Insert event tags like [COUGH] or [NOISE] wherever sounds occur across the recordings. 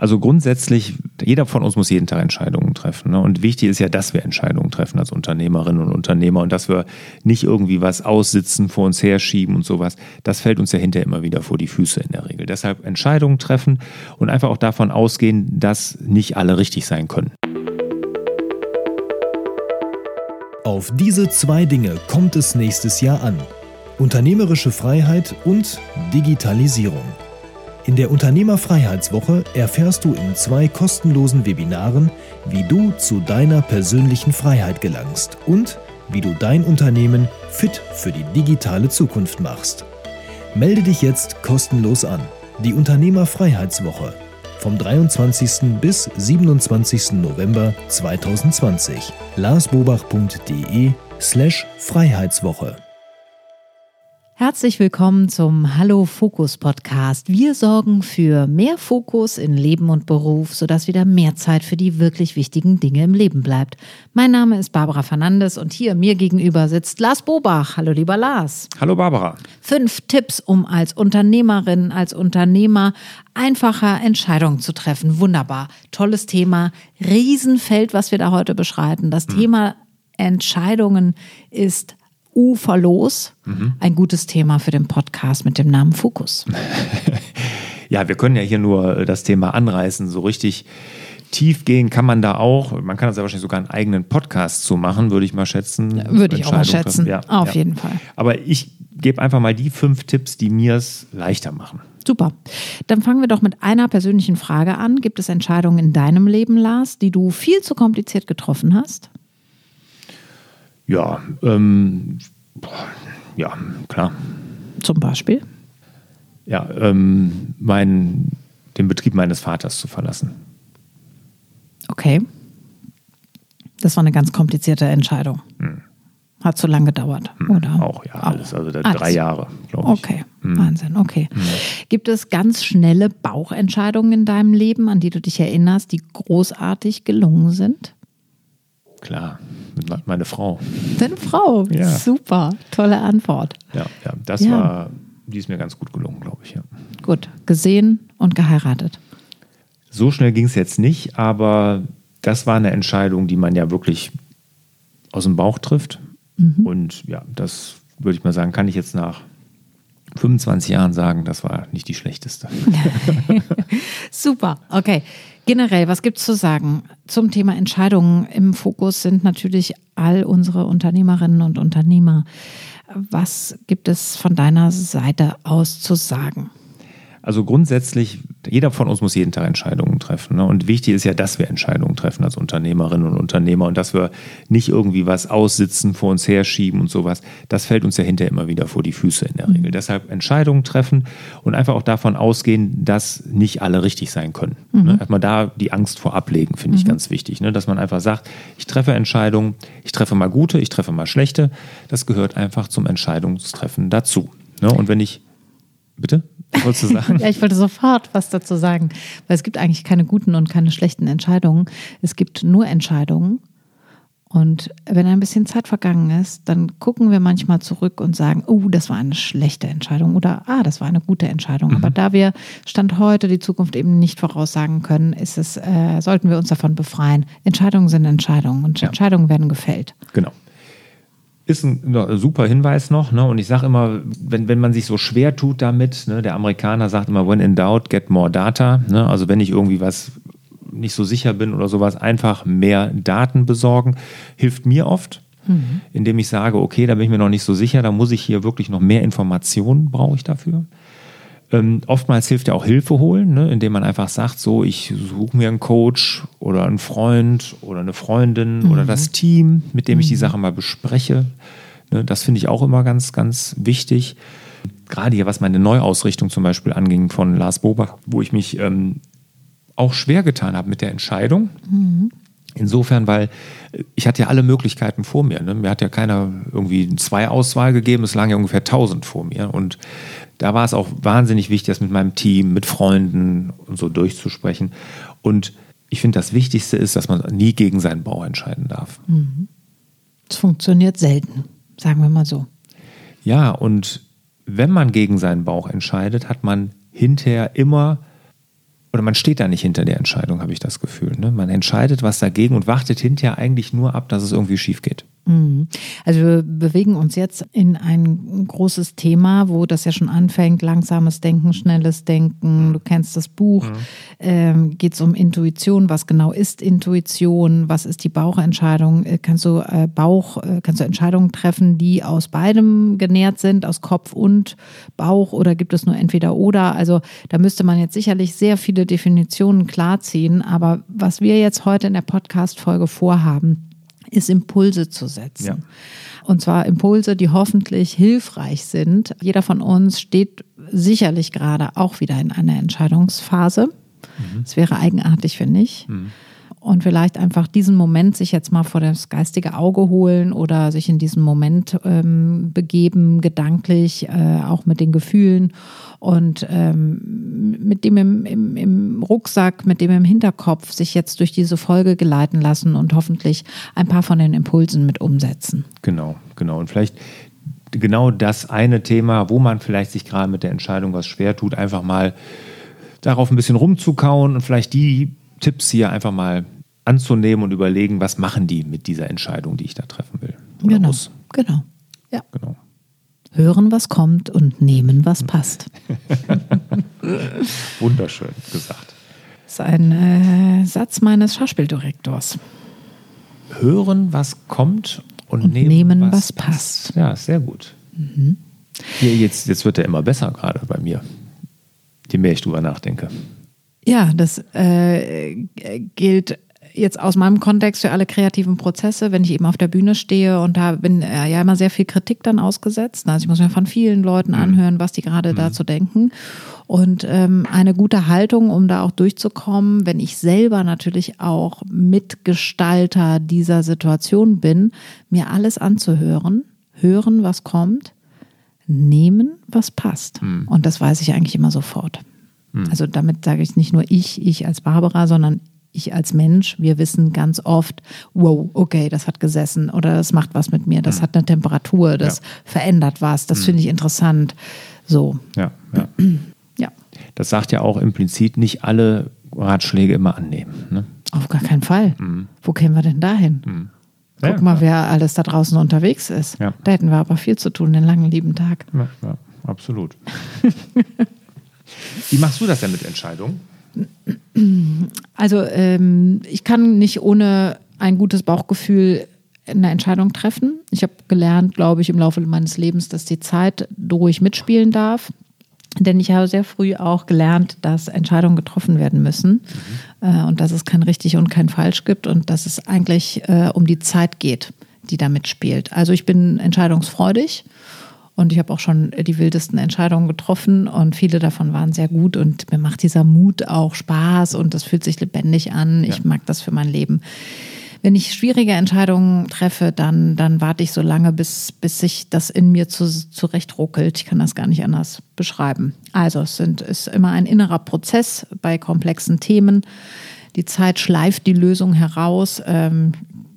Also grundsätzlich, jeder von uns muss jeden Tag Entscheidungen treffen. Ne? Und wichtig ist ja, dass wir Entscheidungen treffen als Unternehmerinnen und Unternehmer und dass wir nicht irgendwie was aussitzen, vor uns herschieben und sowas. Das fällt uns ja hinterher immer wieder vor die Füße in der Regel. Deshalb Entscheidungen treffen und einfach auch davon ausgehen, dass nicht alle richtig sein können. Auf diese zwei Dinge kommt es nächstes Jahr an. Unternehmerische Freiheit und Digitalisierung. In der Unternehmerfreiheitswoche erfährst du in zwei kostenlosen Webinaren, wie du zu deiner persönlichen Freiheit gelangst und wie du dein Unternehmen fit für die digitale Zukunft machst. Melde dich jetzt kostenlos an. Die Unternehmerfreiheitswoche vom 23. bis 27. November 2020. larsbobach.de slash Freiheitswoche Herzlich willkommen zum Hallo Fokus Podcast. Wir sorgen für mehr Fokus in Leben und Beruf, sodass wieder mehr Zeit für die wirklich wichtigen Dinge im Leben bleibt. Mein Name ist Barbara Fernandes und hier mir gegenüber sitzt Lars Bobach. Hallo lieber Lars. Hallo Barbara. Fünf Tipps, um als Unternehmerin, als Unternehmer einfacher Entscheidungen zu treffen. Wunderbar. Tolles Thema. Riesenfeld, was wir da heute beschreiten. Das hm. Thema Entscheidungen ist uferlos. Mhm. Ein gutes Thema für den Podcast mit dem Namen Fokus. [LAUGHS] ja, wir können ja hier nur das Thema anreißen. So richtig tief gehen kann man da auch. Man kann das ja wahrscheinlich sogar einen eigenen Podcast zu machen, würde ich mal schätzen. Würde ich auch mal schätzen. Ja, Auf ja. jeden Fall. Aber ich gebe einfach mal die fünf Tipps, die mir es leichter machen. Super. Dann fangen wir doch mit einer persönlichen Frage an. Gibt es Entscheidungen in deinem Leben, Lars, die du viel zu kompliziert getroffen hast? Ja, ähm, ja, klar. Zum Beispiel? Ja, ähm, mein, den Betrieb meines Vaters zu verlassen. Okay. Das war eine ganz komplizierte Entscheidung. Hm. Hat zu lange gedauert, hm. oder? Auch, ja, alles. Also alles. drei Jahre, glaube ich. Okay, hm. Wahnsinn, okay. Hm. Gibt es ganz schnelle Bauchentscheidungen in deinem Leben, an die du dich erinnerst, die großartig gelungen sind? Klar, meine Frau. Deine Frau? Ja. Super, tolle Antwort. Ja, ja das ja. war, die ist mir ganz gut gelungen, glaube ich. Ja. Gut, gesehen und geheiratet. So schnell ging es jetzt nicht, aber das war eine Entscheidung, die man ja wirklich aus dem Bauch trifft. Mhm. Und ja, das würde ich mal sagen, kann ich jetzt nach 25 Jahren sagen, das war nicht die schlechteste. [LAUGHS] Super, okay. Generell, was gibt es zu sagen zum Thema Entscheidungen? Im Fokus sind natürlich all unsere Unternehmerinnen und Unternehmer. Was gibt es von deiner Seite aus zu sagen? Also grundsätzlich, jeder von uns muss jeden Tag Entscheidungen treffen. Ne? Und wichtig ist ja, dass wir Entscheidungen treffen als Unternehmerinnen und Unternehmer und dass wir nicht irgendwie was aussitzen, vor uns herschieben und sowas. Das fällt uns ja hinterher immer wieder vor die Füße in der mhm. Regel. Deshalb Entscheidungen treffen und einfach auch davon ausgehen, dass nicht alle richtig sein können. Mhm. Ne? Erstmal da die Angst vor ablegen, finde ich mhm. ganz wichtig. Ne? Dass man einfach sagt, ich treffe Entscheidungen, ich treffe mal gute, ich treffe mal schlechte. Das gehört einfach zum Entscheidungstreffen dazu. Ne? Und wenn ich Bitte? Wolltest du sagen? ja, ich wollte sofort was dazu sagen, weil es gibt eigentlich keine guten und keine schlechten Entscheidungen. Es gibt nur Entscheidungen. Und wenn ein bisschen Zeit vergangen ist, dann gucken wir manchmal zurück und sagen, oh, das war eine schlechte Entscheidung oder ah, das war eine gute Entscheidung. Mhm. Aber da wir Stand heute die Zukunft eben nicht voraussagen können, ist es, äh, sollten wir uns davon befreien. Entscheidungen sind Entscheidungen und ja. Entscheidungen werden gefällt. Genau ist ein super Hinweis noch. Ne? Und ich sage immer, wenn, wenn man sich so schwer tut damit, ne? der Amerikaner sagt immer, when in doubt, get more data. Ne? Also wenn ich irgendwie was nicht so sicher bin oder sowas, einfach mehr Daten besorgen, hilft mir oft. Mhm. Indem ich sage, okay, da bin ich mir noch nicht so sicher, da muss ich hier wirklich noch mehr Informationen, brauche ich dafür. Ähm, oftmals hilft ja auch Hilfe holen, ne, indem man einfach sagt, so, ich suche mir einen Coach oder einen Freund oder eine Freundin mhm. oder das Team, mit dem mhm. ich die mhm. Sache mal bespreche. Ne, das finde ich auch immer ganz, ganz wichtig. Gerade hier, was meine Neuausrichtung zum Beispiel anging von Lars Bobach, wo ich mich ähm, auch schwer getan habe mit der Entscheidung. Mhm. Insofern, weil ich hatte ja alle Möglichkeiten vor mir. Ne? Mir hat ja keiner irgendwie zwei Auswahl gegeben, es lagen ja ungefähr 1000 vor mir. Und da war es auch wahnsinnig wichtig, das mit meinem Team, mit Freunden und so durchzusprechen. Und ich finde, das Wichtigste ist, dass man nie gegen seinen Bauch entscheiden darf. Mhm. Es funktioniert selten, sagen wir mal so. Ja, und wenn man gegen seinen Bauch entscheidet, hat man hinterher immer oder man steht da nicht hinter der Entscheidung, habe ich das Gefühl. Ne? Man entscheidet was dagegen und wartet hinterher eigentlich nur ab, dass es irgendwie schief geht. Mhm. Also wir bewegen uns jetzt in ein großes Thema, wo das ja schon anfängt, langsames Denken, schnelles Denken. Du kennst das Buch. Mhm. Ähm, Geht es um Intuition? Was genau ist Intuition? Was ist die Bauchentscheidung? Äh, kannst du äh, Bauch, äh, kannst du Entscheidungen treffen, die aus beidem genährt sind, aus Kopf und Bauch? Oder gibt es nur entweder oder? Also da müsste man jetzt sicherlich sehr viele Definitionen klarziehen. Aber was wir jetzt heute in der Podcast-Folge vorhaben, ist Impulse zu setzen. Ja. Und zwar Impulse, die hoffentlich hilfreich sind. Jeder von uns steht sicherlich gerade auch wieder in einer Entscheidungsphase. Es mhm. wäre eigenartig, finde ich. Mhm und vielleicht einfach diesen Moment sich jetzt mal vor das geistige Auge holen oder sich in diesen Moment ähm, begeben, gedanklich, äh, auch mit den Gefühlen und ähm, mit dem im, im, im Rucksack, mit dem im Hinterkopf sich jetzt durch diese Folge geleiten lassen und hoffentlich ein paar von den Impulsen mit umsetzen. Genau, genau. Und vielleicht genau das eine Thema, wo man vielleicht sich gerade mit der Entscheidung was schwer tut, einfach mal darauf ein bisschen rumzukauen und vielleicht die Tipps hier einfach mal anzunehmen und überlegen, was machen die mit dieser Entscheidung, die ich da treffen will. genau, muss. genau. Ja. genau. Hören, was kommt und nehmen, was passt. [LAUGHS] Wunderschön gesagt. Das ist ein äh, Satz meines Schauspieldirektors. Hören, was kommt und, und nehmen, nehmen, was, was passt. passt. Ja, sehr gut. Mhm. Hier, jetzt, jetzt wird er immer besser gerade bei mir, je mehr ich drüber nachdenke. Ja, das äh, gilt jetzt aus meinem Kontext für alle kreativen Prozesse, wenn ich eben auf der Bühne stehe und da bin äh, ja immer sehr viel Kritik dann ausgesetzt. Also ich muss mir von vielen Leuten mhm. anhören, was die gerade mhm. dazu denken. Und ähm, eine gute Haltung, um da auch durchzukommen, wenn ich selber natürlich auch Mitgestalter dieser Situation bin, mir alles anzuhören, hören, was kommt, nehmen, was passt. Mhm. Und das weiß ich eigentlich immer sofort. Mhm. Also damit sage ich nicht nur ich, ich als Barbara, sondern ich als Mensch, wir wissen ganz oft, wow, okay, das hat gesessen oder das macht was mit mir, das mhm. hat eine Temperatur, das ja. verändert was, das mhm. finde ich interessant. So. Ja, ja. [CLEARS THROAT] ja. Das sagt ja auch implizit, nicht alle Ratschläge immer annehmen. Ne? Auf gar keinen Fall. Mhm. Wo kämen wir denn dahin? Mhm. Guck ja, mal, wer alles da draußen unterwegs ist. Da hätten wir aber viel zu tun, den langen lieben Tag. Ja, ja absolut. [LAUGHS] Wie machst du das denn mit Entscheidungen? Also ähm, ich kann nicht ohne ein gutes Bauchgefühl eine Entscheidung treffen. Ich habe gelernt, glaube ich, im Laufe meines Lebens, dass die Zeit ruhig mitspielen darf. Denn ich habe sehr früh auch gelernt, dass Entscheidungen getroffen werden müssen mhm. äh, und dass es kein richtig und kein falsch gibt und dass es eigentlich äh, um die Zeit geht, die da mitspielt. Also ich bin entscheidungsfreudig und ich habe auch schon die wildesten Entscheidungen getroffen und viele davon waren sehr gut. Und mir macht dieser Mut auch Spaß und das fühlt sich lebendig an. Ich mag das für mein Leben. Wenn ich schwierige Entscheidungen treffe, dann, dann warte ich so lange, bis, bis sich das in mir zu, zurechtruckelt. Ich kann das gar nicht anders beschreiben. Also es sind, ist immer ein innerer Prozess bei komplexen Themen. Die Zeit schleift die Lösung heraus. Ähm,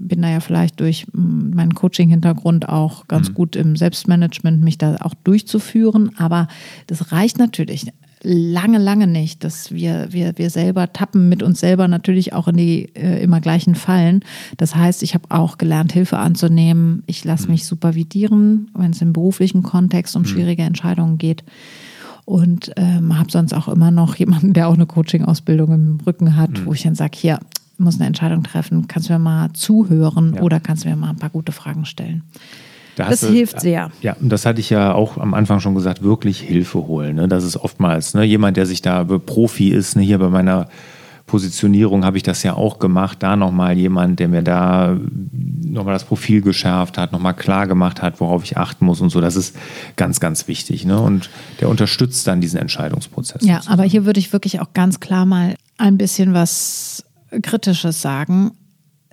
bin da ja vielleicht durch meinen Coaching-Hintergrund auch ganz mhm. gut im Selbstmanagement, mich da auch durchzuführen. Aber das reicht natürlich lange, lange nicht, dass wir, wir, wir selber tappen mit uns selber natürlich auch in die äh, immer gleichen Fallen. Das heißt, ich habe auch gelernt, Hilfe anzunehmen. Ich lasse mhm. mich supervidieren, wenn es im beruflichen Kontext um mhm. schwierige Entscheidungen geht. Und ähm, habe sonst auch immer noch jemanden, der auch eine Coaching-Ausbildung im Rücken hat, mhm. wo ich dann sage, hier, muss eine Entscheidung treffen, kannst du mir mal zuhören ja. oder kannst du mir mal ein paar gute Fragen stellen. Da das du, hilft sehr. Ja, und das hatte ich ja auch am Anfang schon gesagt, wirklich Hilfe holen. Ne? Das ist oftmals ne, jemand, der sich da Profi ist. Ne? Hier bei meiner Positionierung habe ich das ja auch gemacht. Da nochmal jemand, der mir da nochmal das Profil geschärft hat, nochmal klar gemacht hat, worauf ich achten muss und so. Das ist ganz, ganz wichtig. Ne? Und der unterstützt dann diesen Entscheidungsprozess. Ja, sozusagen. aber hier würde ich wirklich auch ganz klar mal ein bisschen was Kritisches sagen.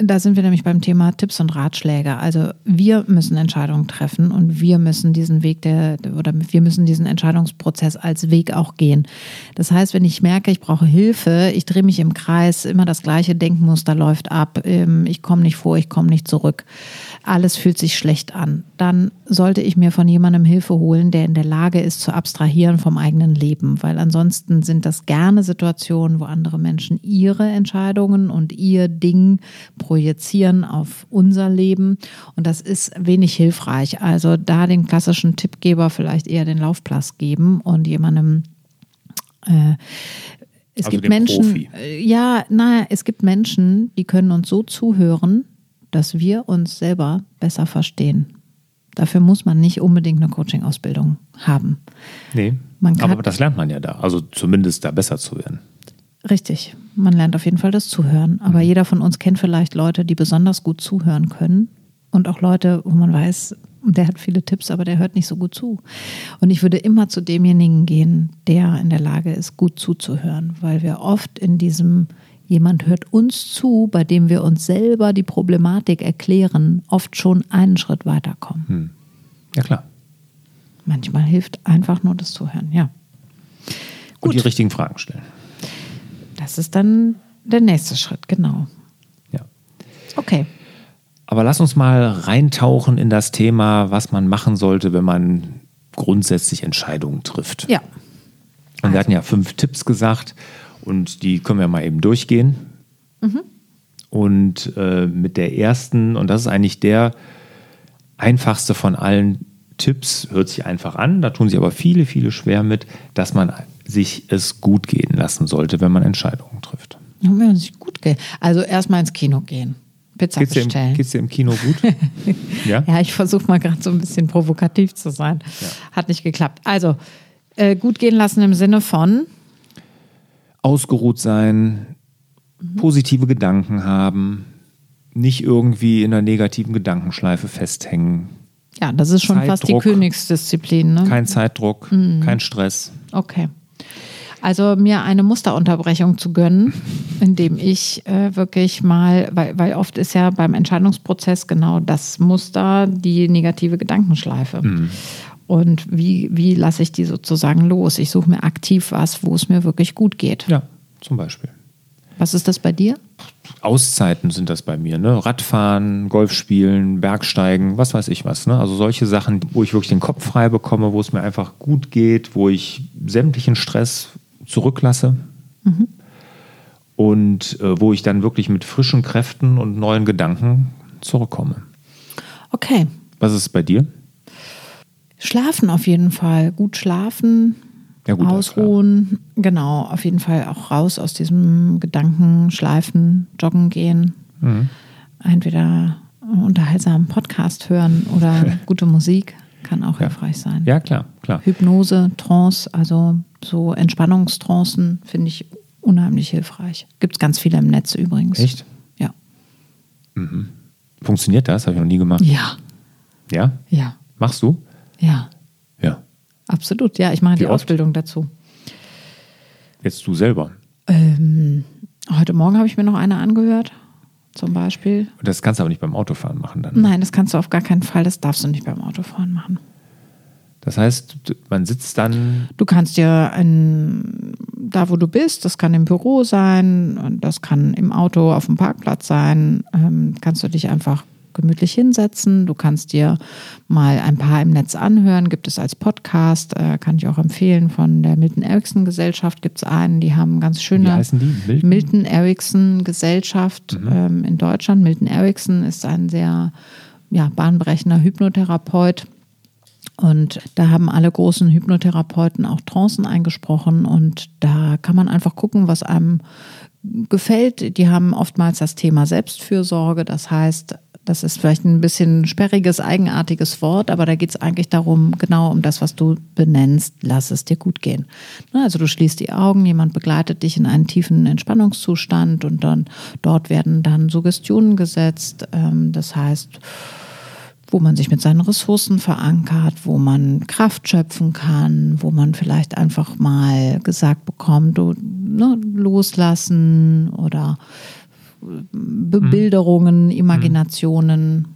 Da sind wir nämlich beim Thema Tipps und Ratschläge. Also wir müssen Entscheidungen treffen und wir müssen diesen Weg der oder wir müssen diesen Entscheidungsprozess als Weg auch gehen. Das heißt, wenn ich merke, ich brauche Hilfe, ich drehe mich im Kreis, immer das gleiche Denkmuster läuft ab, ähm, ich komme nicht vor, ich komme nicht zurück. Alles fühlt sich schlecht an, dann sollte ich mir von jemandem Hilfe holen, der in der Lage ist zu abstrahieren vom eigenen Leben, weil ansonsten sind das gerne Situationen, wo andere Menschen ihre Entscheidungen und ihr Ding projizieren auf unser Leben und das ist wenig hilfreich. Also da den klassischen Tippgeber vielleicht eher den Laufplatz geben und jemandem äh, es Also gibt Menschen, Profi. äh, ja, naja, es gibt Menschen, die können uns so zuhören, dass wir uns selber besser verstehen. Dafür muss man nicht unbedingt eine Coaching-Ausbildung haben. Nee. Aber das lernt man ja da. Also zumindest da besser zu werden. Richtig, man lernt auf jeden Fall das Zuhören. Aber jeder von uns kennt vielleicht Leute, die besonders gut zuhören können. Und auch Leute, wo man weiß, der hat viele Tipps, aber der hört nicht so gut zu. Und ich würde immer zu demjenigen gehen, der in der Lage ist, gut zuzuhören, weil wir oft in diesem jemand hört uns zu, bei dem wir uns selber die Problematik erklären, oft schon einen Schritt weiterkommen. Ja, klar. Manchmal hilft einfach nur das Zuhören, ja. Und die Gut. richtigen Fragen stellen. Das ist dann der nächste Schritt, genau. Ja. Okay. Aber lass uns mal reintauchen in das Thema, was man machen sollte, wenn man grundsätzlich Entscheidungen trifft. Ja. Und wir hatten ja fünf Tipps gesagt und die können wir mal eben durchgehen. Und äh, mit der ersten, und das ist eigentlich der einfachste von allen Tipps, hört sich einfach an, da tun sich aber viele, viele schwer mit, dass man sich es gut gehen lassen sollte, wenn man Entscheidungen trifft. Ja, Wenn es sich gut geht. Also erstmal ins Kino gehen. Pizza Geht's dir, im, bestellen. geht's dir im Kino gut? [LAUGHS] ja? Ja, ich versuche mal gerade so ein bisschen provokativ zu sein. Hat nicht geklappt. Also, äh, gut gehen lassen im Sinne von, ausgeruht sein, positive Gedanken haben, nicht irgendwie in einer negativen Gedankenschleife festhängen, ja, das ist schon fast die Zeitdruck. Königsdisziplin. Ne? kein Zeitdruck, kein Stress. Okay. Also mir eine Musterunterbrechung zu gönnen, [LAUGHS] indem ich äh, wirklich mal, weil, weil oft ist ja beim Entscheidungsprozess genau das Muster die negative Gedankenschleife. Und wie, wie lasse ich die sozusagen los? Ich suche mir aktiv was, wo es mir wirklich gut geht. Ja, zum Beispiel. Was ist das bei dir? Auszeiten sind das bei mir, ne? Radfahren, Golf spielen, Bergsteigen, was weiß ich was. Ne? Also solche Sachen, wo ich wirklich den Kopf frei bekomme, wo es mir einfach gut geht, wo ich sämtlichen Stress zurücklasse und äh, wo ich dann wirklich mit frischen Kräften und neuen Gedanken zurückkomme. Okay. Was ist bei dir? Schlafen auf jeden Fall. Gut schlafen, Ja, gut, ausruhen. Genau, auf jeden Fall auch raus aus diesem Gedankenschleifen, joggen gehen. Mhm. Entweder einen unterhaltsamen Podcast hören oder [LAUGHS] gute Musik kann auch hilfreich sein. Ja, klar, klar. Hypnose, Trance, also so Entspannungstrancen finde ich unheimlich hilfreich. Gibt es ganz viele im Netz übrigens. Echt? Ja. Funktioniert das? Habe ich noch nie gemacht. Ja, Ja? ja, Machst du? Ja. Ja. Absolut, ja. Ich mache Wie die oft? Ausbildung dazu. Jetzt du selber. Ähm, heute Morgen habe ich mir noch eine angehört, zum Beispiel. Und das kannst du aber nicht beim Autofahren machen dann. Nein, das kannst du auf gar keinen Fall, das darfst du nicht beim Autofahren machen. Das heißt, man sitzt dann Du kannst dir in, da, wo du bist, das kann im Büro sein, das kann im Auto auf dem Parkplatz sein, ähm, kannst du dich einfach gemütlich hinsetzen. Du kannst dir mal ein paar im Netz anhören, gibt es als Podcast, äh, kann ich auch empfehlen, von der Milton Erickson Gesellschaft gibt es einen, die haben ganz schöne... Wie heißen die? Milton? Milton Erickson Gesellschaft ähm, in Deutschland. Milton Erickson ist ein sehr ja, bahnbrechender Hypnotherapeut. Und da haben alle großen Hypnotherapeuten auch Trancen eingesprochen. Und da kann man einfach gucken, was einem gefällt. Die haben oftmals das Thema Selbstfürsorge. Das heißt, das ist vielleicht ein bisschen sperriges, eigenartiges Wort, aber da geht es eigentlich darum, genau um das, was du benennst, lass es dir gut gehen. Ne, Also du schließt die Augen, jemand begleitet dich in einen tiefen Entspannungszustand und dann dort werden dann Suggestionen gesetzt. Ähm, Das heißt, wo man sich mit seinen Ressourcen verankert, wo man Kraft schöpfen kann, wo man vielleicht einfach mal gesagt bekommt, du ne, loslassen oder Bebilderungen, Imaginationen.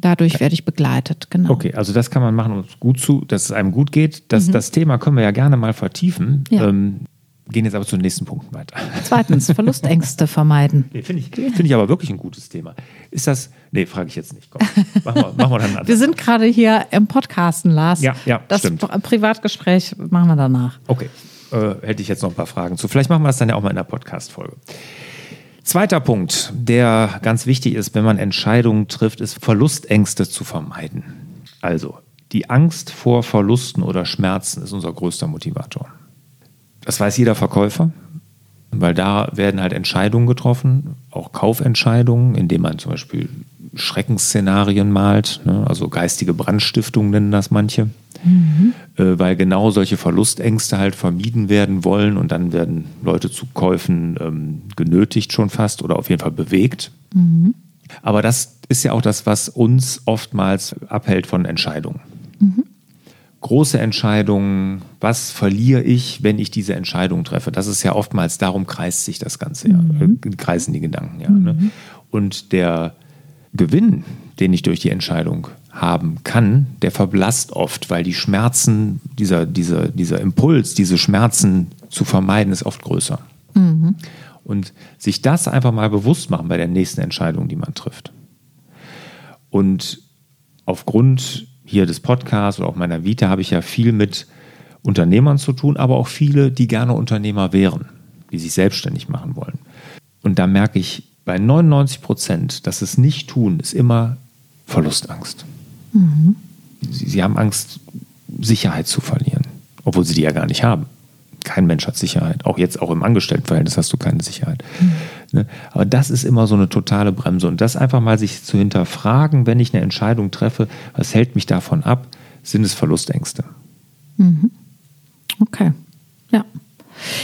Dadurch werde ich begleitet, genau. Okay, also das kann man machen, um es gut zu, dass es einem gut geht. Das, das Thema können wir ja gerne mal vertiefen. Ja. Ähm, Gehen jetzt aber zu den nächsten Punkten weiter. Zweitens, Verlustängste [LAUGHS] vermeiden. Nee, Finde ich, find ich aber wirklich ein gutes Thema. Ist das, nee, frage ich jetzt nicht. Komm, machen wir, machen wir dann [LAUGHS] anders. Wir sind gerade hier im Podcasten, Lars. Ja, ja, Das stimmt. Pri- Privatgespräch machen wir danach. Okay, äh, hätte ich jetzt noch ein paar Fragen zu. Vielleicht machen wir es dann ja auch mal in der Podcast-Folge. Zweiter Punkt, der ganz wichtig ist, wenn man Entscheidungen trifft, ist Verlustängste zu vermeiden. Also, die Angst vor Verlusten oder Schmerzen ist unser größter Motivator. Das weiß jeder Verkäufer, weil da werden halt Entscheidungen getroffen, auch Kaufentscheidungen, indem man zum Beispiel Schreckensszenarien malt, ne? also geistige Brandstiftung nennen das manche, äh, weil genau solche Verlustängste halt vermieden werden wollen und dann werden Leute zu Käufen ähm, genötigt schon fast oder auf jeden Fall bewegt. Aber das ist ja auch das, was uns oftmals abhält von Entscheidungen. Große Entscheidungen, was verliere ich, wenn ich diese Entscheidung treffe? Das ist ja oftmals, darum kreist sich das Ganze, ja, äh, kreisen die Gedanken, ja. Ne? Und der Gewinn, den ich durch die Entscheidung haben kann, der verblasst oft, weil die Schmerzen, dieser, dieser, dieser Impuls, diese Schmerzen zu vermeiden, ist oft größer. Und sich das einfach mal bewusst machen bei der nächsten Entscheidung, die man trifft. Und aufgrund hier des Podcasts oder auch meiner Vita habe ich ja viel mit Unternehmern zu tun, aber auch viele, die gerne Unternehmer wären, die sich selbstständig machen wollen. Und da merke ich bei 99 Prozent, dass es nicht tun, ist immer Verlustangst. Sie, sie haben Angst, Sicherheit zu verlieren, obwohl sie die ja gar nicht haben. Kein Mensch hat Sicherheit. Auch jetzt, auch im Angestelltenverhältnis hast du keine Sicherheit. Ne? Aber das ist immer so eine totale Bremse. Und das einfach mal sich zu hinterfragen, wenn ich eine Entscheidung treffe, was hält mich davon ab, sind es Verlustängste. Okay. Ja.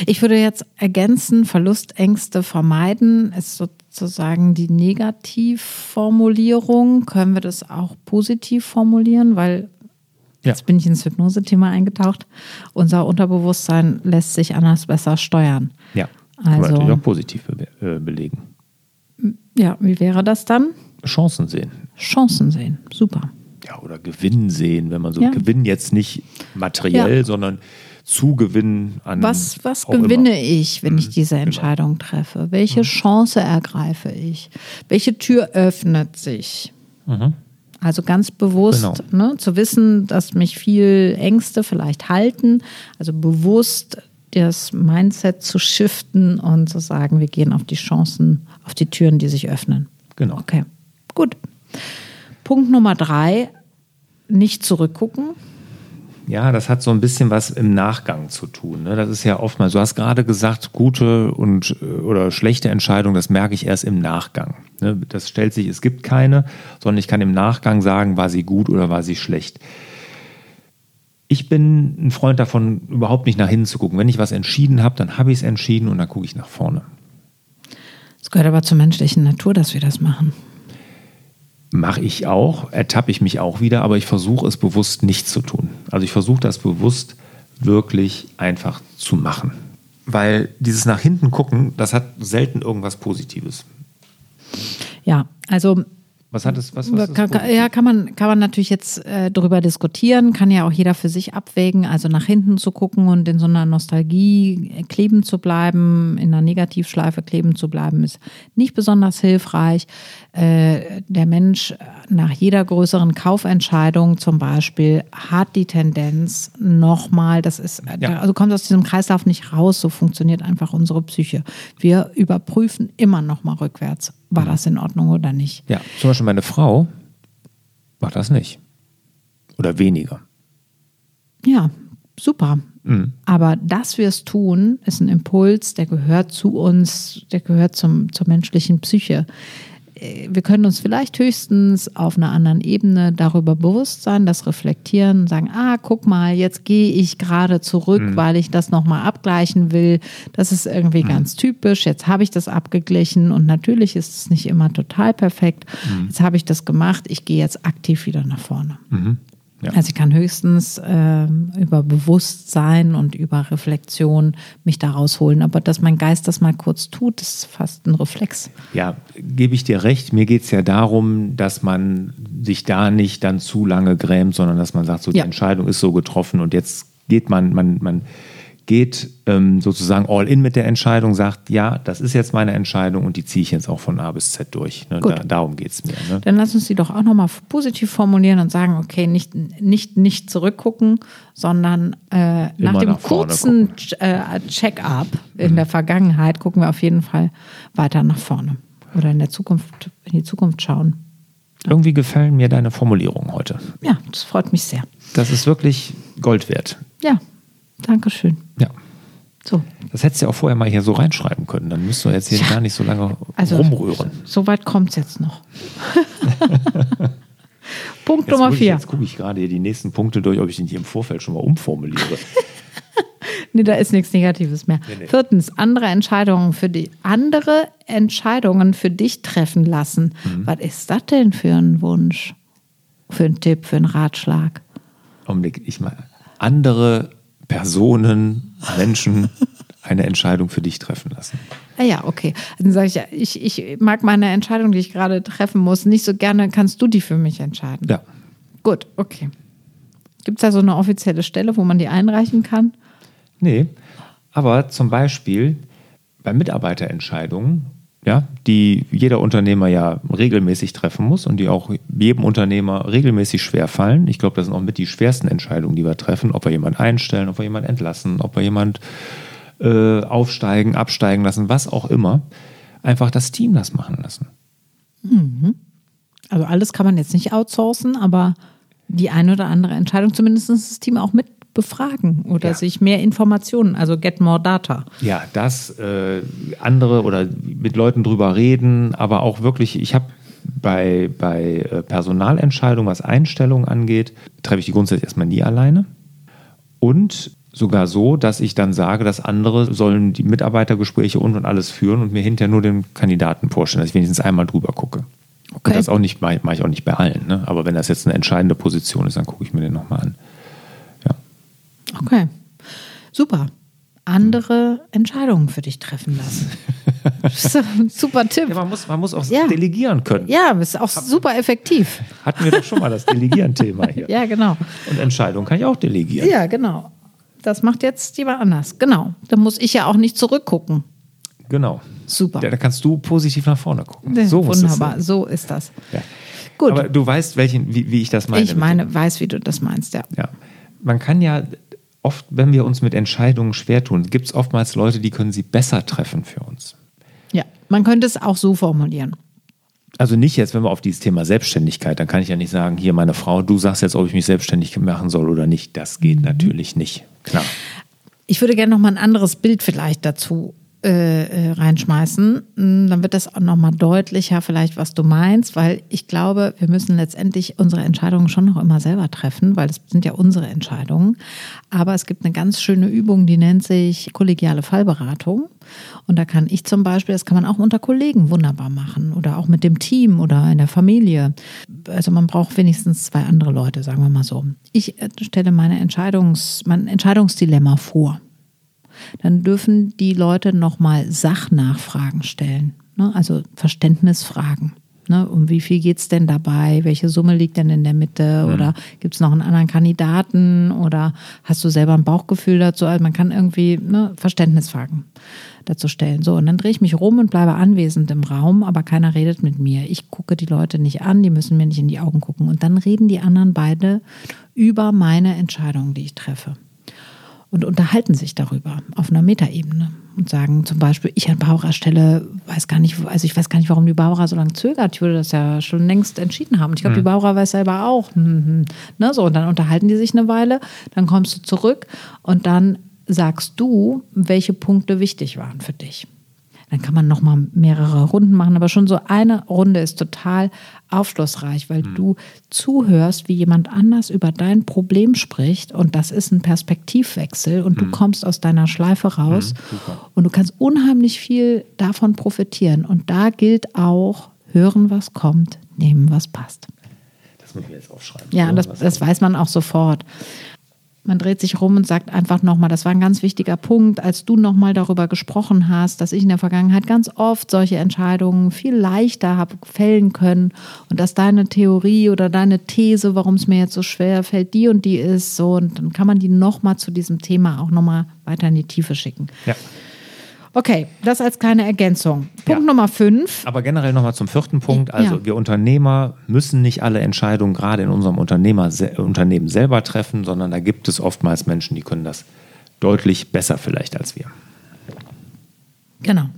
Ich würde jetzt ergänzen, Verlustängste vermeiden ist sozusagen die Negativformulierung. Können wir das auch positiv formulieren? Weil Ja. jetzt bin ich ins Hypnose-Thema eingetaucht. Unser Unterbewusstsein lässt sich anders besser steuern. Ja, kann man Also- natürlich auch positiv be äh, belegen. Ja, wie wäre das dann? Chancen sehen. Chancen sehen. Super. Ja, oder Gewinn sehen, wenn man so Ja. Gewinn jetzt nicht materiell, Ja. sondern Zugewinn an. Was, was auch immer. gewinne ich, wenn ich diese genau. Entscheidung treffe? Welche Chance ergreife ich? Welche Tür öffnet sich? Also ganz bewusst Mhm. Genau. ne, zu wissen, dass mich viel Ängste vielleicht halten. Also bewusst das Mindset zu shiften und zu sagen, wir gehen auf die Chancen, auf die Türen, die sich öffnen. Genau. Okay, gut. Punkt Nummer drei, nicht zurückgucken. Ja, das hat so ein bisschen was im Nachgang zu tun. Ne? Das ist ja oftmals, du hast gerade gesagt, gute und äh, oder schlechte Entscheidungen, das merke ich erst im Nachgang. Ne? Das stellt sich, es gibt keine, sondern ich kann im Nachgang sagen, war sie gut oder war sie schlecht. Ich bin ein Freund davon, überhaupt nicht nach hinten zu gucken. Wenn ich was entschieden habe, dann habe ich es entschieden und dann gucke ich nach vorne. Es gehört aber zur menschlichen Natur, dass wir das machen. Mache ich auch, ertappe ich mich auch wieder, aber ich versuche es bewusst nicht zu tun. Also ich versuche das bewusst wirklich einfach zu machen. Weil dieses nach hinten gucken, das hat selten irgendwas Positives. Ja, also Was hat es? Was, was kann, kann, ja, kann man, kann man natürlich jetzt äh, darüber diskutieren, kann ja auch jeder für sich abwägen, also nach hinten zu gucken und in so einer Nostalgie äh, kleben zu bleiben, in einer Negativschleife kleben zu bleiben, ist nicht besonders hilfreich. Äh, der Mensch nach jeder größeren Kaufentscheidung zum Beispiel hat die Tendenz nochmal, das ist, Ja. also kommt aus diesem Kreislauf nicht raus, so funktioniert einfach unsere Psyche. Wir überprüfen immer nochmal rückwärts, war das in Ordnung oder nicht. Ja, zum Beispiel meine Frau macht das nicht. Oder weniger. Ja, super. Aber dass wir es tun, ist ein Impuls, der gehört zu uns, der gehört zum, zur menschlichen Psyche. Äh, Wir können uns vielleicht höchstens auf einer anderen Ebene darüber bewusst sein, das reflektieren und sagen, ah, guck mal, jetzt gehe ich gerade zurück, weil ich das nochmal abgleichen will. Das ist irgendwie ganz typisch. Jetzt habe ich das abgeglichen und natürlich ist es nicht immer total perfekt. Jetzt habe ich das gemacht. Ich gehe jetzt aktiv wieder nach vorne. Ja. Also ich kann höchstens ähm, über Bewusstsein und über Reflexion mich da rausholen. Aber dass mein Geist das mal kurz tut, ist fast ein Reflex. Ja, gebe ich dir recht. Mir geht es ja darum, dass man sich da nicht dann zu lange grämt, sondern dass man sagt, so die Ja. Entscheidung ist so getroffen und jetzt geht man, man, man geht ähm, sozusagen all in mit der Entscheidung, sagt, ja, das ist jetzt meine Entscheidung und die ziehe ich jetzt auch von A bis Z durch. Ne? Gut. Da, darum geht es mir. Ne? Dann lass uns die doch auch nochmal positiv formulieren und sagen, okay, nicht, nicht, nicht zurückgucken, sondern äh, nach dem nach kurzen äh, Check-up in der Vergangenheit gucken wir auf jeden Fall weiter nach vorne. Oder in der Zukunft, in die Zukunft schauen. Irgendwie gefallen mir deine Formulierungen heute. Ja, das freut mich sehr. Das ist wirklich Gold wert. Ja, danke schön. Ja. So, Das hättest du ja auch vorher mal hier so reinschreiben können. Dann müsst du jetzt hier Ja. gar nicht so lange also rumrühren. so weit kommt es jetzt noch. [LAUGHS] Punkt Jetzt Nummer guck ich, vier. jetzt gucke ich gerade hier die nächsten Punkte durch, ob ich den hier im Vorfeld schon mal umformuliere. [LAUGHS] Nee, da ist nichts Negatives mehr. nee. Viertens, andere Entscheidungen für die andere Entscheidungen für dich treffen lassen. Mhm. Was ist das denn für ein Wunsch? Für einen Tipp, für einen Ratschlag? Augenblick, ich mal andere Personen, Menschen eine Entscheidung für dich treffen lassen. Ah ja, okay. Dann sage ich ja, ich, ich mag meine Entscheidung, die ich gerade treffen muss, nicht so gerne. Kannst du die für mich entscheiden? Ja. Gut, okay. Gibt es da so eine offizielle Stelle, wo man die einreichen kann? Nee, aber zum Beispiel bei Mitarbeiterentscheidungen, ja, die jeder Unternehmer ja regelmäßig treffen muss und die auch jedem Unternehmer regelmäßig schwer fallen. Ich glaube, das sind auch mit die schwersten Entscheidungen, die wir treffen, ob wir jemanden einstellen, ob wir jemanden entlassen, ob wir jemanden äh, aufsteigen, absteigen lassen, was auch immer. Einfach das Team das machen lassen. Also alles kann man jetzt nicht outsourcen, aber die eine oder andere Entscheidung, zumindest das Team auch mit befragen oder Ja. sich mehr Informationen, also get more data. Ja, das äh, andere oder mit Leuten drüber reden, aber auch wirklich, ich habe bei, bei äh, Personalentscheidungen, was Einstellungen angeht, treffe ich die grundsätzlich erstmal nie alleine. Und sogar so, dass ich dann sage, dass andere sollen die Mitarbeitergespräche und und alles führen und mir hinterher nur den Kandidaten vorstellen, dass ich wenigstens einmal drüber gucke. Okay. Und das auch nicht, mache ich auch nicht bei allen. Ne? Aber wenn das jetzt eine entscheidende Position ist, dann gucke ich mir den nochmal an. Okay, super. Andere Entscheidungen für dich treffen lassen. Das ist doch ein super Tipp. ja, man muss, man muss auch Ja. delegieren können. Ja, ist auch super effektiv. Hatten wir doch schon mal das Delegieren-Thema [LAUGHS] hier. Ja, genau. Und Entscheidungen kann ich auch delegieren. Ja, genau. Das macht jetzt jemand anders. Genau. Da muss ich ja auch nicht zurückgucken. Genau. Super. Ja, da kannst du positiv nach vorne gucken. So Wunderbar, so ist das. Ja. Gut. Aber du weißt, welchen, wie, wie ich das meine. ich meine, weiß, wie du das meinst, ja. Ja. Man kann ja oft, wenn wir uns mit Entscheidungen schwer tun, gibt es oftmals Leute, die können sie besser treffen für uns. Ja, man könnte es auch so formulieren. Also nicht jetzt, wenn wir auf dieses Thema Selbstständigkeit, dann kann ich ja nicht sagen, hier meine Frau, du sagst jetzt, ob ich mich selbstständig machen soll oder nicht. Das Mhm. geht natürlich nicht. Klar. Ich würde gerne noch mal ein anderes Bild vielleicht dazu äh, äh, reinschmeißen. Mm, Dann wird das auch noch mal deutlicher, vielleicht, was du meinst, weil ich glaube, wir müssen letztendlich unsere Entscheidungen schon noch immer selber treffen, weil es sind ja unsere Entscheidungen. Aber es gibt eine ganz schöne Übung, die nennt sich kollegiale Fallberatung. Und da kann ich zum Beispiel, das kann man auch unter Kollegen wunderbar machen oder auch mit dem Team oder in der Familie. Also man braucht wenigstens zwei andere Leute, sagen wir mal so. Ich äh, stelle meine Entscheidungs, mein Entscheidungsdilemma vor dann dürfen die Leute nochmal Sachnachfragen stellen. Ne? Also Verständnisfragen. Ne? Um wie viel geht es denn dabei? Welche Summe liegt denn in der Mitte? Oder gibt es noch einen anderen Kandidaten? Oder hast du selber ein Bauchgefühl dazu? Also man kann irgendwie ne, Verständnisfragen dazu stellen. So, und dann drehe ich mich rum und bleibe anwesend im Raum, aber keiner redet mit mir. Ich gucke die Leute nicht an, die müssen mir nicht in die Augen gucken. Und dann reden die anderen beide über meine Entscheidungen, die ich treffe und unterhalten sich darüber auf einer Metaebene und sagen zum Beispiel, ich an Barbara Stelle weiß gar nicht, also ich weiß gar nicht, warum die Barbara so lange zögert. Ich würde das ja schon längst entschieden haben. Ich glaube, die Barbara weiß selber auch. Hm, hm. Ne, so, und dann unterhalten die sich eine Weile, dann kommst du zurück und dann sagst du, welche Punkte wichtig waren für dich. Dann kann man noch mal mehrere Runden machen, aber schon so eine Runde ist total aufschlussreich, weil du zuhörst, wie jemand anders über dein Problem spricht und das ist ein Perspektivwechsel und du kommst aus deiner Schleife raus und du kannst unheimlich viel davon profitieren und da gilt auch hören, was kommt, nehmen, was passt. Das muss ich mir jetzt aufschreiben. Ja, das, das weiß man auch sofort. Man dreht sich rum und sagt einfach nochmal, das war ein ganz wichtiger Punkt, als du nochmal darüber gesprochen hast, dass ich in der Vergangenheit ganz oft solche Entscheidungen viel leichter habe fällen können und dass deine Theorie oder deine These, warum es mir jetzt so schwer fällt, die und die ist, so und dann kann man die nochmal zu diesem Thema auch nochmal weiter in die Tiefe schicken. Ja. Okay, das als kleine Ergänzung. Punkt Ja. Nummer fünf. Aber generell nochmal zum vierten Punkt. Also Ja. wir Unternehmer müssen nicht alle Entscheidungen gerade in unserem Unternehmer, Unternehmen selber treffen, sondern da gibt es oftmals Menschen, die können das deutlich besser vielleicht als wir. Genau.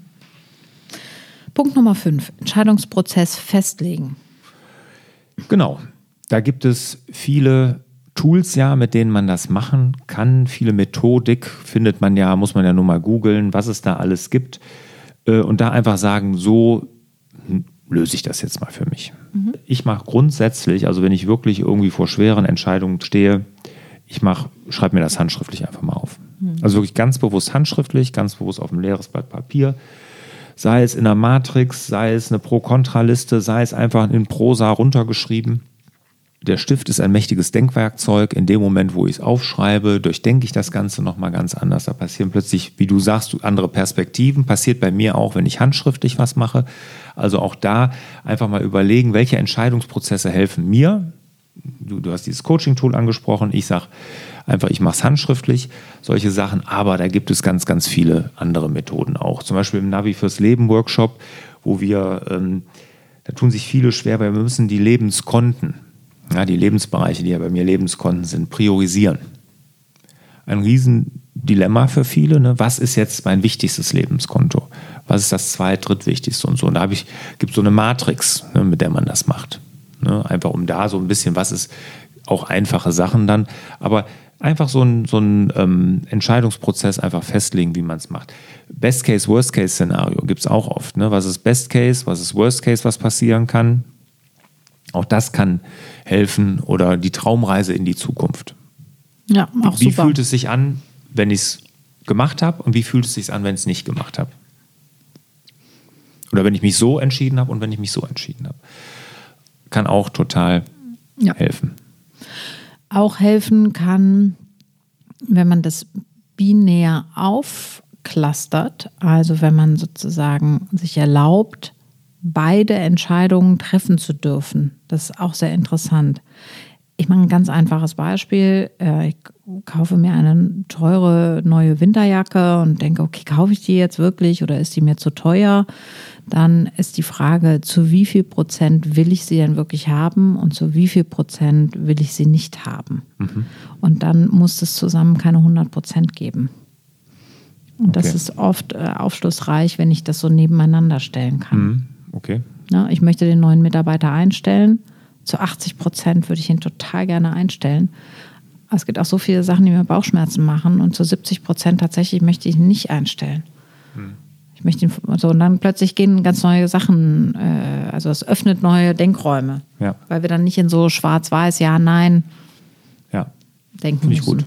Punkt Nummer fünf. Entscheidungsprozess festlegen. Genau. Da gibt es viele Tools ja, mit denen man das machen kann. Viele Methodik findet man ja, muss man ja nur mal googeln, was es da alles gibt. Äh, Und da einfach sagen, so löse ich das jetzt mal für mich. Ich mache grundsätzlich, also wenn ich wirklich irgendwie vor schweren Entscheidungen stehe, ich mache, schreibe mir das handschriftlich einfach mal auf. Also wirklich ganz bewusst handschriftlich, ganz bewusst auf ein leeres Blatt Papier. Sei es in einer Matrix, sei es eine Pro-Kontra-Liste, sei es einfach in Prosa runtergeschrieben. Der Stift ist ein mächtiges Denkwerkzeug. In dem Moment, wo ich es aufschreibe, durchdenke ich das Ganze nochmal ganz anders. Da passieren plötzlich, wie du sagst, andere Perspektiven. Passiert bei mir auch, wenn ich handschriftlich was mache. Also auch da einfach mal überlegen, welche Entscheidungsprozesse helfen mir. Du, du hast dieses Coaching-Tool angesprochen. Ich sage einfach, ich mache es handschriftlich, solche Sachen. Aber da gibt es ganz, ganz viele andere Methoden auch. Zum Beispiel im Navi fürs Leben Workshop, wo wir, ähm, da tun sich viele schwer, weil wir müssen die Lebenskonten, ja, die Lebensbereiche, die ja bei mir Lebenskonten sind, priorisieren. Ein Riesendilemma für viele. Ne? Was ist jetzt mein wichtigstes Lebenskonto? Was ist das zweit-, drittwichtigste und so? Und da gibt es so eine Matrix, ne, mit der man das macht. Ne? Einfach um da so ein bisschen, was ist auch einfache Sachen dann, aber einfach so ein, so ein ähm, Entscheidungsprozess einfach festlegen, wie man es macht. Best Case, Worst Case Szenario gibt es auch oft. Ne? Was ist Best Case, was ist Worst Case, was passieren kann? Auch das kann helfen oder die Traumreise in die Zukunft. Ja, auch wie super. fühlt es sich an, wenn ich es gemacht habe und wie fühlt es sich an, wenn ich es nicht gemacht habe? Oder wenn ich mich so entschieden habe und wenn ich mich so entschieden habe. Kann auch total Ja. helfen. auch helfen kann, wenn man das binär aufklustert, also wenn man sozusagen sich erlaubt, beide Entscheidungen treffen zu dürfen. Das ist auch sehr interessant. Ich mache ein ganz einfaches Beispiel. Äh, Ich kaufe mir eine teure neue Winterjacke und denke, okay, kaufe ich die jetzt wirklich oder ist die mir zu teuer? Dann ist die Frage, zu wie viel Prozent will ich sie denn wirklich haben und zu wie viel Prozent will ich sie nicht haben? Und dann muss es zusammen keine 100 Prozent geben. Und das Okay. ist oft äh, aufschlussreich, wenn ich das so nebeneinander stellen kann. Mhm. Okay. Ne, ich möchte den neuen Mitarbeiter einstellen. Zu 80 Prozent würde ich ihn total gerne einstellen. Es gibt auch so viele Sachen, die mir Bauchschmerzen machen. Und zu 70 Prozent tatsächlich möchte ich ihn nicht einstellen. Ich möchte ihn so und dann plötzlich gehen ganz neue Sachen. Äh, also es öffnet neue Denkräume, Ja. weil wir dann nicht in so Schwarz-Weiß, ja, nein Ja. denken Finde ich müssen. gut.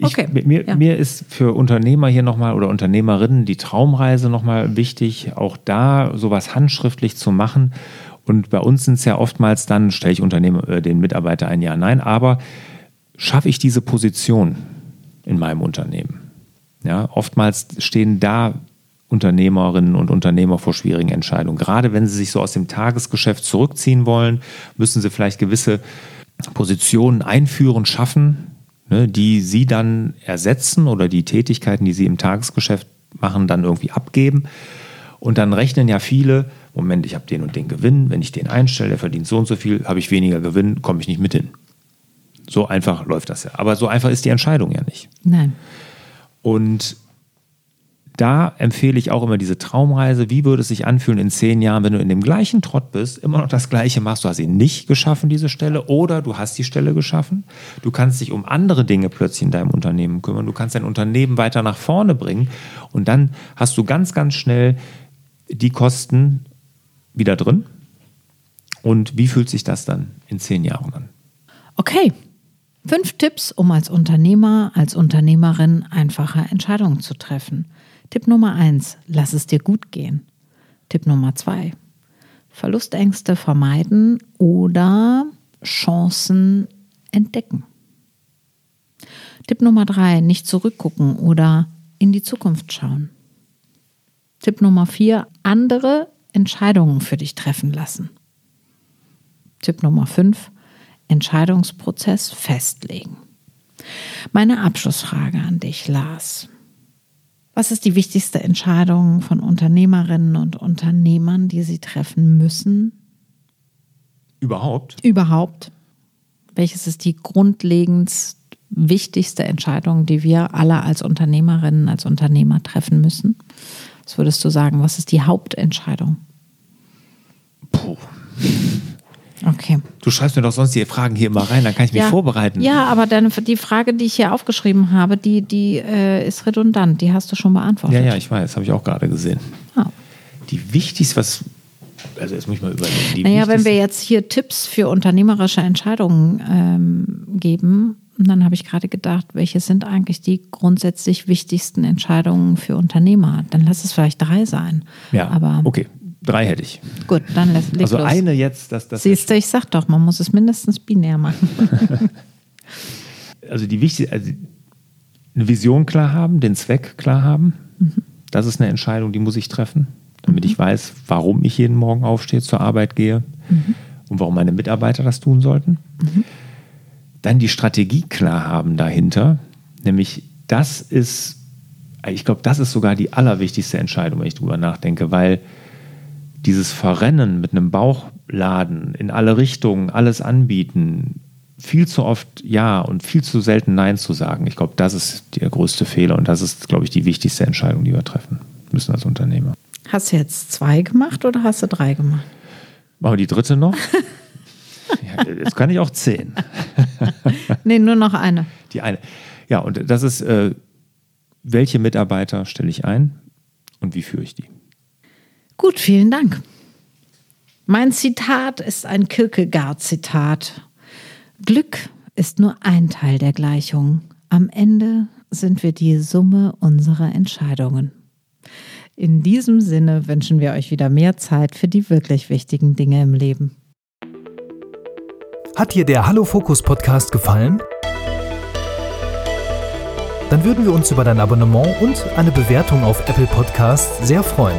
Ich, Okay, Mir, ja. mir ist für Unternehmer hier nochmal oder Unternehmerinnen die Traumreise nochmal wichtig, auch da sowas handschriftlich zu machen. Und bei uns sind es ja oftmals dann, stelle ich Unternehmer, äh, den Mitarbeiter ein Ja, Nein, aber schaffe ich diese Position in meinem Unternehmen? Ja, oftmals stehen da Unternehmerinnen und Unternehmer vor schwierigen Entscheidungen. Gerade wenn sie sich so aus dem Tagesgeschäft zurückziehen wollen, müssen sie vielleicht gewisse Positionen einführen, schaffen, ne, die sie dann ersetzen oder die Tätigkeiten, die sie im Tagesgeschäft machen, dann irgendwie abgeben. Und dann rechnen ja viele, Moment, ich habe den und den Gewinn, wenn ich den einstelle, der verdient so und so viel, habe ich weniger Gewinn, komme ich nicht mit hin. So einfach läuft das ja. Aber so einfach ist die Entscheidung ja nicht. Nein. Und da empfehle ich auch immer diese Traumreise. Wie würde es sich anfühlen in zehn Jahren, wenn du in dem gleichen Trott bist, immer noch das Gleiche machst? Du hast sie nicht geschaffen, diese Stelle, oder du hast die Stelle geschaffen. Du kannst dich um andere Dinge plötzlich in deinem Unternehmen kümmern. Du kannst dein Unternehmen weiter nach vorne bringen. Und dann hast du ganz, ganz schnell die Kosten wieder drin. Und wie fühlt sich das dann in zehn Jahren an? Okay. Fünf Tipps, um als Unternehmer, als Unternehmerin einfache Entscheidungen zu treffen. Tipp Nummer eins, lass es dir gut gehen. Tipp Nummer zwei, Verlustängste vermeiden oder Chancen entdecken. Tipp Nummer drei, nicht zurückgucken oder in die Zukunft schauen. Tipp Nummer vier, andere Entscheidungen für dich treffen lassen. Tipp Nummer fünf, Entscheidungsprozess festlegen. Meine Abschlussfrage an dich, Lars. Was ist die wichtigste Entscheidung von Unternehmerinnen und Unternehmern, die sie treffen müssen? Überhaupt? Überhaupt. Welches ist die grundlegend wichtigste Entscheidung, die wir alle als Unternehmerinnen, als Unternehmer treffen müssen? Was würdest du sagen? Was ist die Hauptentscheidung? Puh. Okay. Du schreibst mir doch sonst die Fragen hier immer rein, dann kann ich mich ja, vorbereiten. Ja, aber dann die Frage, die ich hier aufgeschrieben habe, die, die äh, ist redundant. Die hast du schon beantwortet. Ja, ja, ich weiß, habe ich auch gerade gesehen. Ah. Die wichtigste, was. Also jetzt muss ich mal überlegen. Die Naja, wenn wir jetzt hier Tipps für unternehmerische Entscheidungen ähm, geben, dann habe ich gerade gedacht, welche sind eigentlich die grundsätzlich wichtigsten Entscheidungen für Unternehmer? Dann lass es vielleicht drei sein. Ja, aber okay. Drei hätte ich. gut, dann lässt leg Also los. eine jetzt, das, das Siehst du, ich sag doch, man muss es mindestens binär machen. [LAUGHS] also die wichtigste, also eine Vision klar haben, den Zweck klar haben. Das ist eine Entscheidung, die muss ich treffen, damit ich weiß, warum ich jeden Morgen aufstehe, zur Arbeit gehe und warum meine Mitarbeiter das tun sollten. Dann die Strategie klar haben dahinter, nämlich das ist, ich glaube, das ist sogar die allerwichtigste Entscheidung, wenn ich drüber nachdenke, weil dieses Verrennen mit einem Bauchladen in alle Richtungen, alles anbieten, viel zu oft Ja und viel zu selten Nein zu sagen. Ich glaube, das ist der größte Fehler und das ist, glaube ich, die wichtigste Entscheidung, die wir treffen müssen als Unternehmer. Hast du jetzt zwei gemacht oder hast du drei gemacht? Machen wir die dritte noch? [LAUGHS] ja, jetzt kann ich auch zehn. [LAUGHS] Nee, nur noch eine. Die eine. Ja, und das ist, äh, welche Mitarbeiter stelle ich ein und wie führe ich die? Gut, vielen Dank. Mein Zitat ist ein Kierkegaard-Zitat. Glück ist nur ein Teil der Gleichung. Am Ende sind wir die Summe unserer Entscheidungen. In diesem Sinne wünschen wir euch wieder mehr Zeit für die wirklich wichtigen Dinge im Leben. Hat dir der Hallo Fokus Podcast gefallen? Dann würden wir uns über dein Abonnement und eine Bewertung auf Apple Podcasts sehr freuen.